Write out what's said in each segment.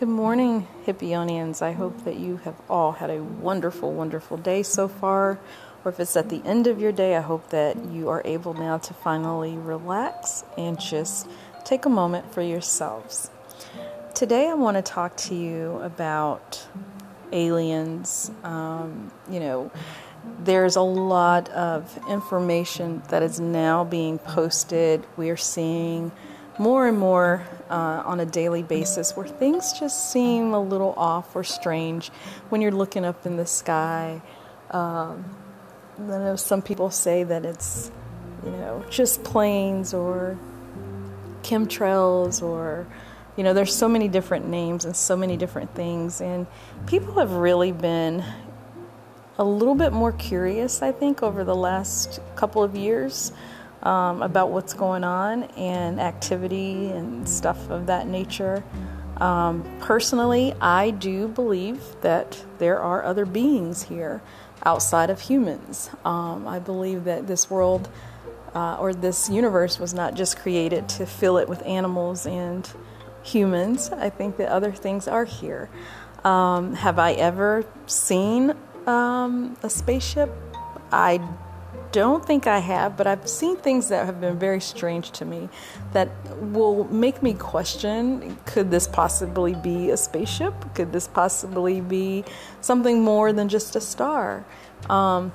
Good morning, Hippionians. I hope that you have all had a wonderful, wonderful day so far. Or if it's at the end of your day, I hope that you are able now to finally relax and just take a moment for yourselves. Today, I want to talk to you about aliens. Um, you know, there's a lot of information that is now being posted. We are seeing more and more uh, on a daily basis where things just seem a little off or strange when you're looking up in the sky. Um, I know some people say that it's, you know, just planes or chemtrails or, you know, there's so many different names and so many different things. And people have really been a little bit more curious, I think, over the last couple of years um, about what's going on and activity and stuff of that nature. Um, personally, I do believe that there are other beings here outside of humans. Um, I believe that this world uh, or this universe was not just created to fill it with animals and humans. I think that other things are here. Um, have I ever seen um, a spaceship? I don't think I have, but I've seen things that have been very strange to me that will make me question could this possibly be a spaceship? Could this possibly be something more than just a star? Um,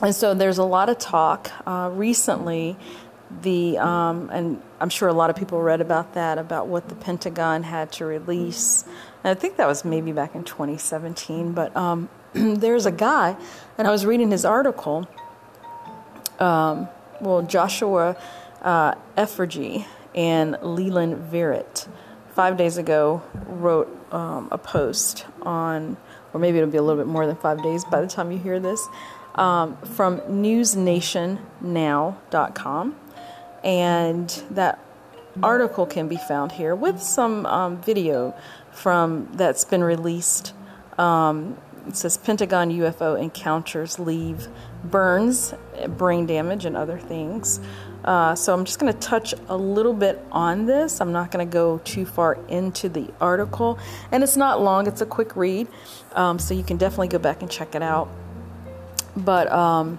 and so there's a lot of talk uh, recently. The um, and I'm sure a lot of people read about that about what the Pentagon had to release. And I think that was maybe back in 2017. But um, there's a guy, and I was reading his article um, well, Joshua uh, Effergy and Leland Vittert five days ago wrote um, a post on, or maybe it'll be a little bit more than five days by the time you hear this, um, from newsnationnow.com. And that article can be found here with some um, video from that's been released. It says Pentagon UFO encounters leave burns, brain damage, and other things. Uh, so I'm just going to touch a little bit on this. I'm not going to go too far into the article, and it's not long. It's a quick read, um, so you can definitely go back and check it out. But um,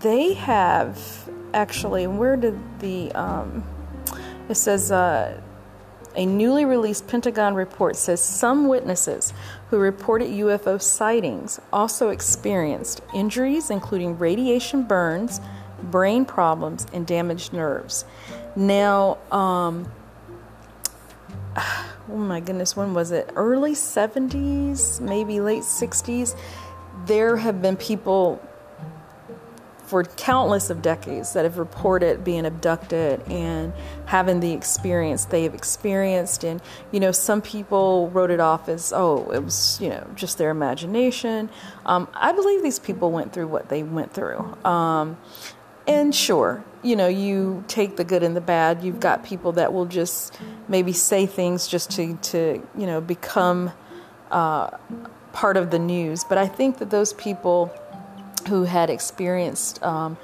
they have actually. Where did the um, it says. Uh, a newly released Pentagon report says some witnesses who reported UFO sightings also experienced injuries, including radiation burns, brain problems, and damaged nerves. Now, um, oh my goodness, when was it? Early 70s, maybe late 60s. There have been people for countless of decades that have reported being abducted and having the experience they have experienced. And you know some people wrote it off as oh it was you know just their imagination. Um, i believe these people went through what they went through. Um, and sure you know you take the good and the bad. You've got people that will just maybe say things just to to you know become uh, part of the news. But i think that those people who had experienced um,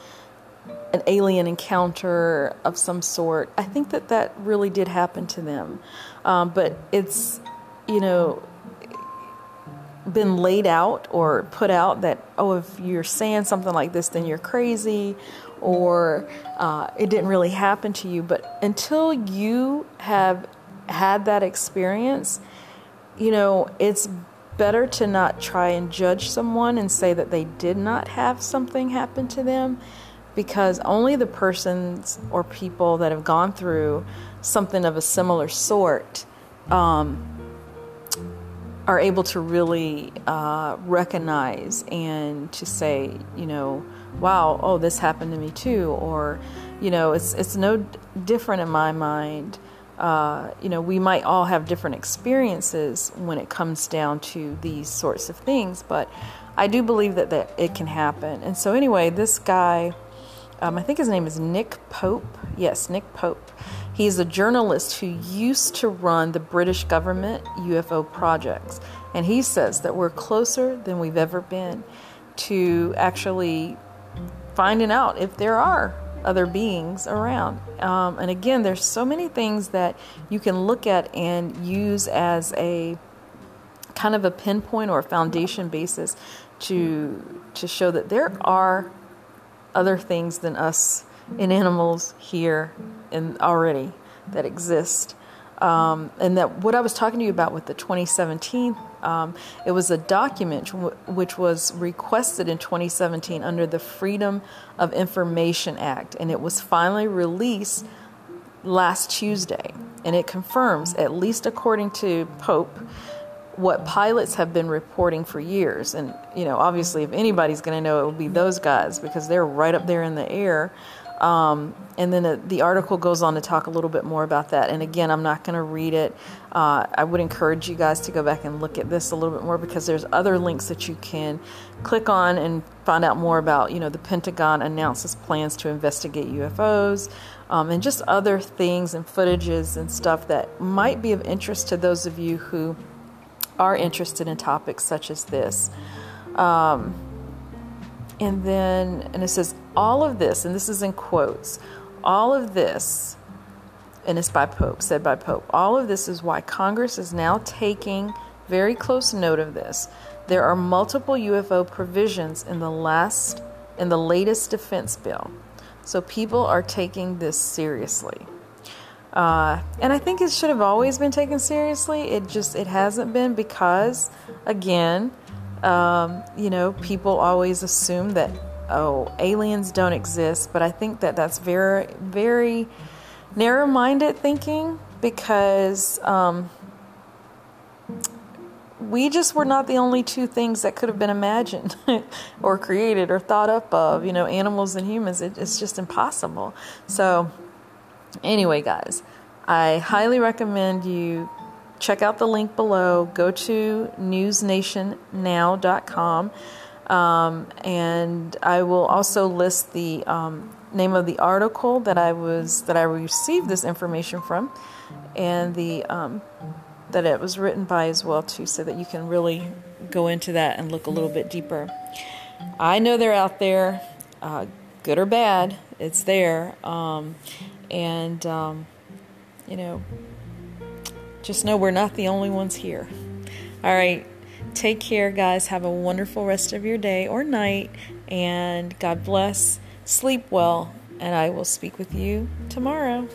an alien encounter of some sort. I think that that really did happen to them. Um, but it's, you know, been laid out or put out that, oh, if you're saying something like this, then you're crazy or uh, it didn't really happen to you. But until you have had that experience, you know, it's better to not try and judge someone and say that they did not have something happen to them because only the persons or people that have gone through something of a similar sort um, are able to really uh, recognize and to say, you know, wow, oh, this happened to me too, or, you know, it's it's no different in my mind uh, you know, we might all have different experiences when it comes down to these sorts of things, but I do believe that, that it can happen. And so, anyway, this guy, um, I think his name is Nick Pope. Yes, Nick Pope. He's a journalist who used to run the British government UFO projects. And he says that we're closer than we've ever been to actually finding out if there are other beings around. Um, and again, there's so many things that you can look at and use as a kind of a pinpoint or a foundation basis to to show that there are other things than us in animals here and already that exist. Um, and that what I was talking to you about with the 2017, um, it was a document which was requested in 2017 under the Freedom of Information Act, and it was finally released last Tuesday. And it confirms, at least according to Pope, what pilots have been reporting for years. And, you know, obviously, if anybody's going to know, it will be those guys because they're right up there in the air. Um, and then the, article goes on to talk a little bit more about that. And again, I'm not going to read it. Uh, I would encourage you guys to go back and look at this a little bit more because there's other links that you can click on and find out more about. You know, the Pentagon announces plans to investigate UFOs um, and just other things and footages and stuff that might be of interest to those of you who are interested in topics such as this. Um, and then, and it says, all of this, and this is in quotes, all of this, and it's by Pope, said by Pope, all of this is why Congress is now taking very close note of this. There are multiple UFO provisions in the last, in the latest defense bill. So people are taking this seriously. Uh, and I think it should have always been taken seriously. It just it hasn't been because, again, um, you know, people always assume that oh aliens don't exist, but I think that that's very very narrow-minded thinking because um, we just were not the only two things that could have been imagined or created or thought up of. You know, animals and humans. It, it's just impossible. So Anyway, guys, I highly recommend you check out the link below. Go to newsnationnow.com. Um, and I will also list the um, name of the article that I was that I received this information from, and the um, that it was written by as well too, so that you can really go into that and look a little bit deeper. I know they're out there, uh, good or bad. It's there, um, and, um, you know, just know we're not the only ones here. All right. Take care, guys. Have a wonderful rest of your day or night. And God bless. Sleep well. And I will speak with you tomorrow.